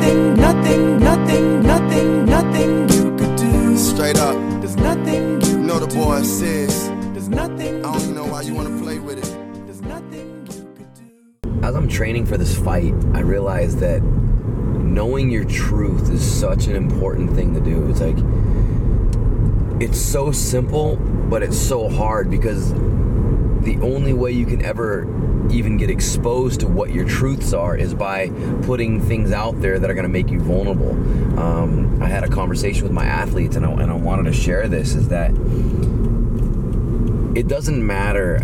nothing, nothing, nothing, nothing, nothing you could do. Straight up. There's nothing you You know the could boy says. There's nothing. I don't you know why you wanna play with it. There's nothing you could do. As I'm training for this fight, I realized that knowing your truth is such an important thing to do. It's like it's so simple, but it's so hard because the only way you can ever even get exposed to what your truths are is by putting things out there that are going to make you vulnerable. Um, I had a conversation with my athletes, and I, and I wanted to share this: is that it doesn't matter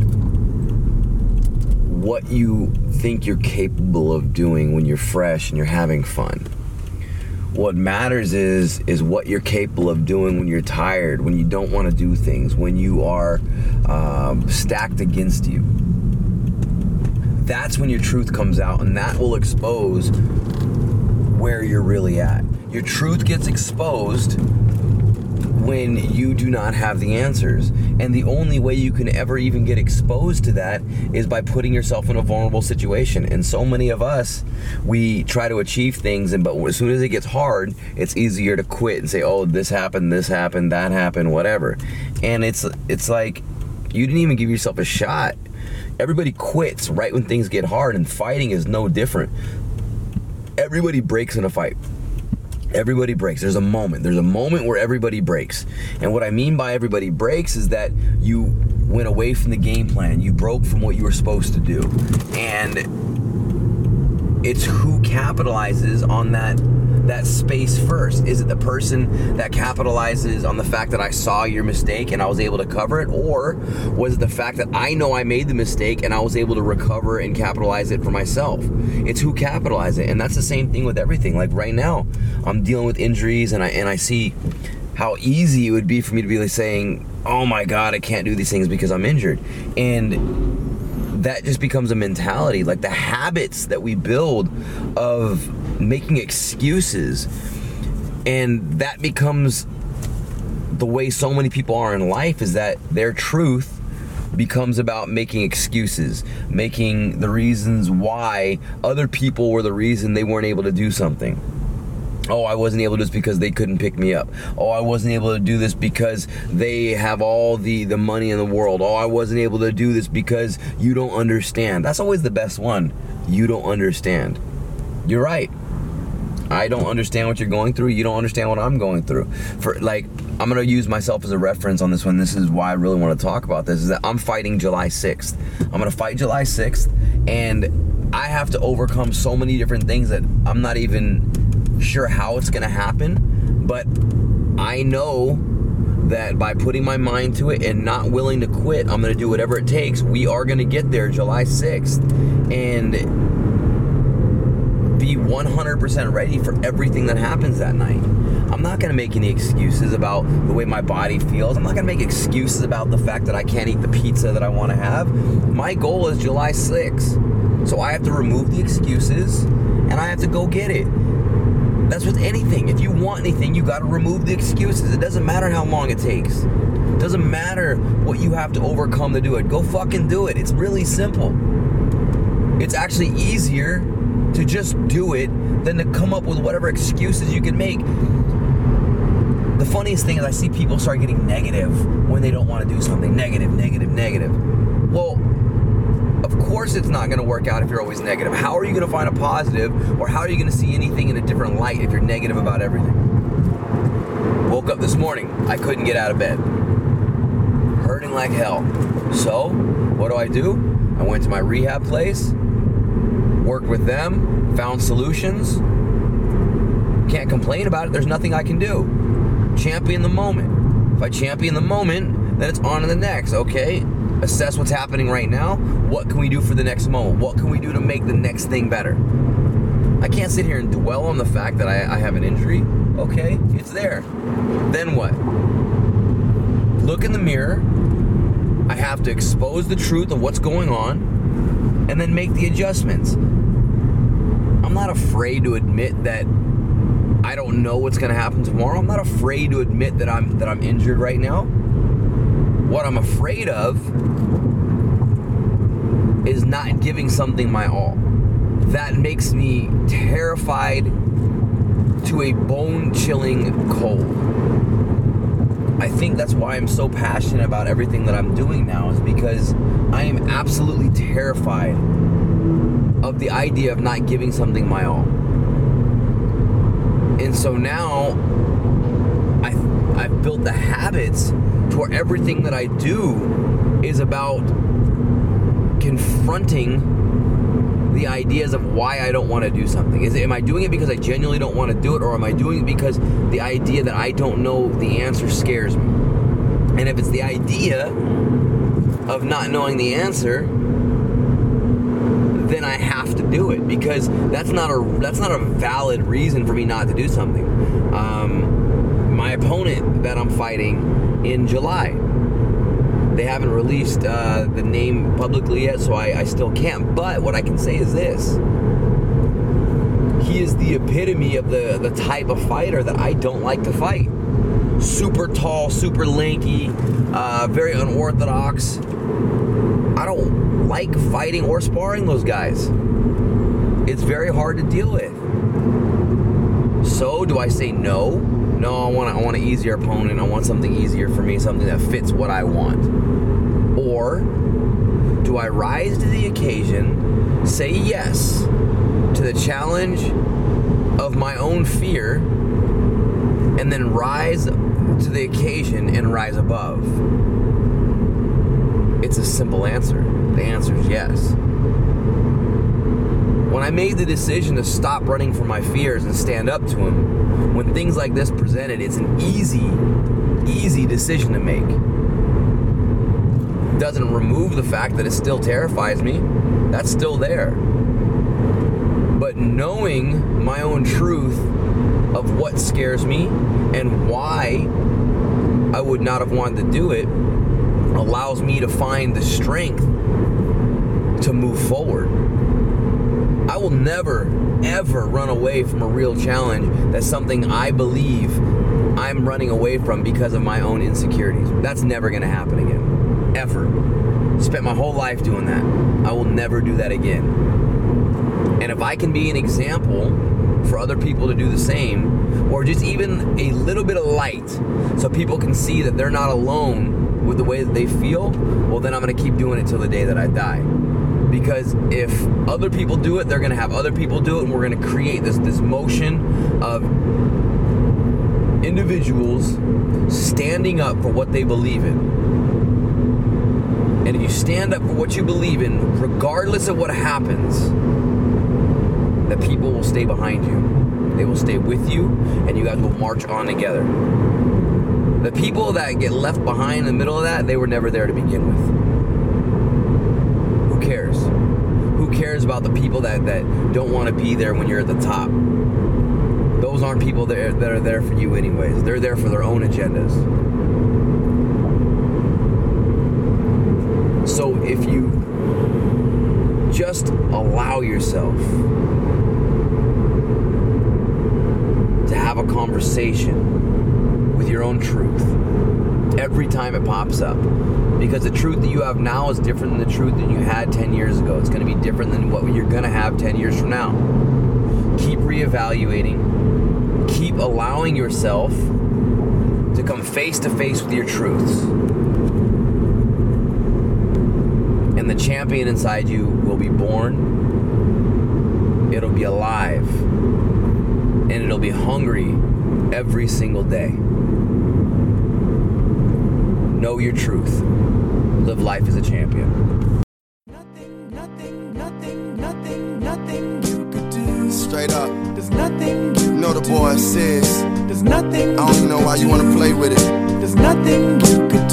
what you think you're capable of doing when you're fresh and you're having fun. What matters is is what you're capable of doing when you're tired, when you don't want to do things, when you are um, stacked against you. That's when your truth comes out, and that will expose where you're really at. Your truth gets exposed when you do not have the answers. And the only way you can ever even get exposed to that is by putting yourself in a vulnerable situation. And so many of us, we try to achieve things, and but as soon as it gets hard, it's easier to quit and say, "Oh, this happened, this happened, that happened, whatever." And it's it's like you didn't even give yourself a shot. Everybody quits right when things get hard, and fighting is no different. Everybody breaks in a fight. Everybody breaks. There's a moment. There's a moment where everybody breaks. And what I mean by everybody breaks is that you went away from the game plan. You broke from what you were supposed to do. And it's who capitalizes on that that space first. Is it the person that capitalizes on the fact that I saw your mistake and I was able to cover it or was it the fact that I know I made the mistake and I was able to recover and capitalize it for myself? It's who capitalizes it. And that's the same thing with everything. Like right now, I'm dealing with injuries and I and I see how easy it would be for me to be like saying, "Oh my god, I can't do these things because I'm injured." And that just becomes a mentality like the habits that we build of making excuses. And that becomes the way so many people are in life is that their truth becomes about making excuses making the reasons why other people were the reason they weren't able to do something Oh, I wasn't able to do this because they couldn't pick me up. Oh, I wasn't able to do this because they have all the the money in the world. Oh, I wasn't able to do this because you don't understand. That's always the best one. You don't understand. You're right. I don't understand what you're going through. You don't understand what I'm going through. For like I'm going to use myself as a reference on this one. This is why I really want to talk about this is that I'm fighting July 6th. I'm going to fight July 6th and I have to overcome so many different things that I'm not even sure how it's going to happen, but I know that by putting my mind to it and not willing to quit, I'm going to do whatever it takes. We are going to get there July 6th and be 100% ready for everything that happens that night. I'm not going to make any excuses about the way my body feels. I'm not going to make excuses about the fact that I can't eat the pizza that I want to have. My goal is July 6th. So I have to remove the excuses and I have to go get it. That's with anything. If you want anything, you got to remove the excuses. It doesn't matter how long it takes. It doesn't matter what you have to overcome to do it. Go fucking do it. It's really simple. It's actually easier to just do it than to come up with whatever excuses you can make. The funniest thing is I see people start getting negative when they don't want to do something. Negative, negative, negative. Well, of course it's not going to work out if you're always negative. How are you going to find a positive or how are you going to see anything in a different light if you're negative about everything? Woke up this morning, I couldn't get out of bed. Hurting like hell. So, what do I do? I went to my rehab place, worked with them, found solutions. Can't complain about it. There's nothing I can do. Champion the moment. If I champion the moment, then it's on to the next, okay? Assess what's happening right now. What can we do for the next moment? What can we do to make the next thing better? I can't sit here and dwell on the fact that I, I have an injury. Okay, it's there. Then what? Look in the mirror. I have to expose the truth of what's going on and then make the adjustments. I'm not afraid to admit that I don't know what's going to happen tomorrow. I'm not afraid to admit that I'm that I'm injured right now. What I'm afraid of is not giving something my all. That makes me terrified to a bone chilling cold. I think that's why I'm so passionate about everything that I'm doing now, is because I am absolutely terrified of the idea of not giving something my all. And so now I, I've built the habits to where everything that I do is about confronting the ideas of why I don't want to do something. Is it, am I doing it because I genuinely don't want to do it, or am I doing it because the idea that I don't know the answer scares me? And if it's the idea of not knowing the answer, then I have to do it because that's not a that's not a valid reason for me not to do something. Um, my opponent that I'm fighting in July they haven't released uh, the name publicly yet, so I, I still can't. But what I can say is this he is the epitome of the, the type of fighter that I don't like to fight. Super tall, super lanky, uh, very unorthodox. I don't like fighting or sparring those guys. It's very hard to deal with. So, do I say no? No, I want I want an easier opponent. I want something easier for me, something that fits what I want. Or do I rise to the occasion, say yes to the challenge of my own fear, and then rise to the occasion and rise above? It's a simple answer. The answer is yes. When I made the decision to stop running from my fears and stand up to them, when things like this presented, it's an easy, easy decision to make. Doesn't remove the fact that it still terrifies me. That's still there. But knowing my own truth of what scares me and why I would not have wanted to do it allows me to find the strength to move forward. I will mm-hmm. never, ever run away from a real challenge that's something I believe I'm running away from because of my own insecurities. That's never gonna happen again. Ever. Spent my whole life doing that. I will never do that again. And if I can be an example for other people to do the same, or just even a little bit of light so people can see that they're not alone with the way that they feel, well, then I'm gonna keep doing it till the day that I die because if other people do it, they're going to have other people do it, and we're going to create this this motion of individuals standing up for what they believe in. And if you stand up for what you believe in, regardless of what happens, the people will stay behind you. They will stay with you, and you guys will march on together. The people that get left behind in the middle of that, they were never there to begin with about the people that, that don't want to be there when you're at the top? Those aren't people that are, that are there for you, anyways. They're there for their own agendas. So if you just allow yourself to have a conversation with your own truth every time it pops up because the truth that you have now is different than the truth that you had 10 years ago. It's going to be different than what you're going to have 10 years from now. Keep reevaluating, keep allowing yourself to come face to face with your truths. And the champion inside you will be born, it'll be alive, and it'll be hungry every single day. Know your truth. Live life as a champion. Nothing, nothing, nothing, nothing, nothing you could do. Straight up. There's nothing you You know the boy do. says, There's nothing I don't even know why you wanna play with it. There's nothing you could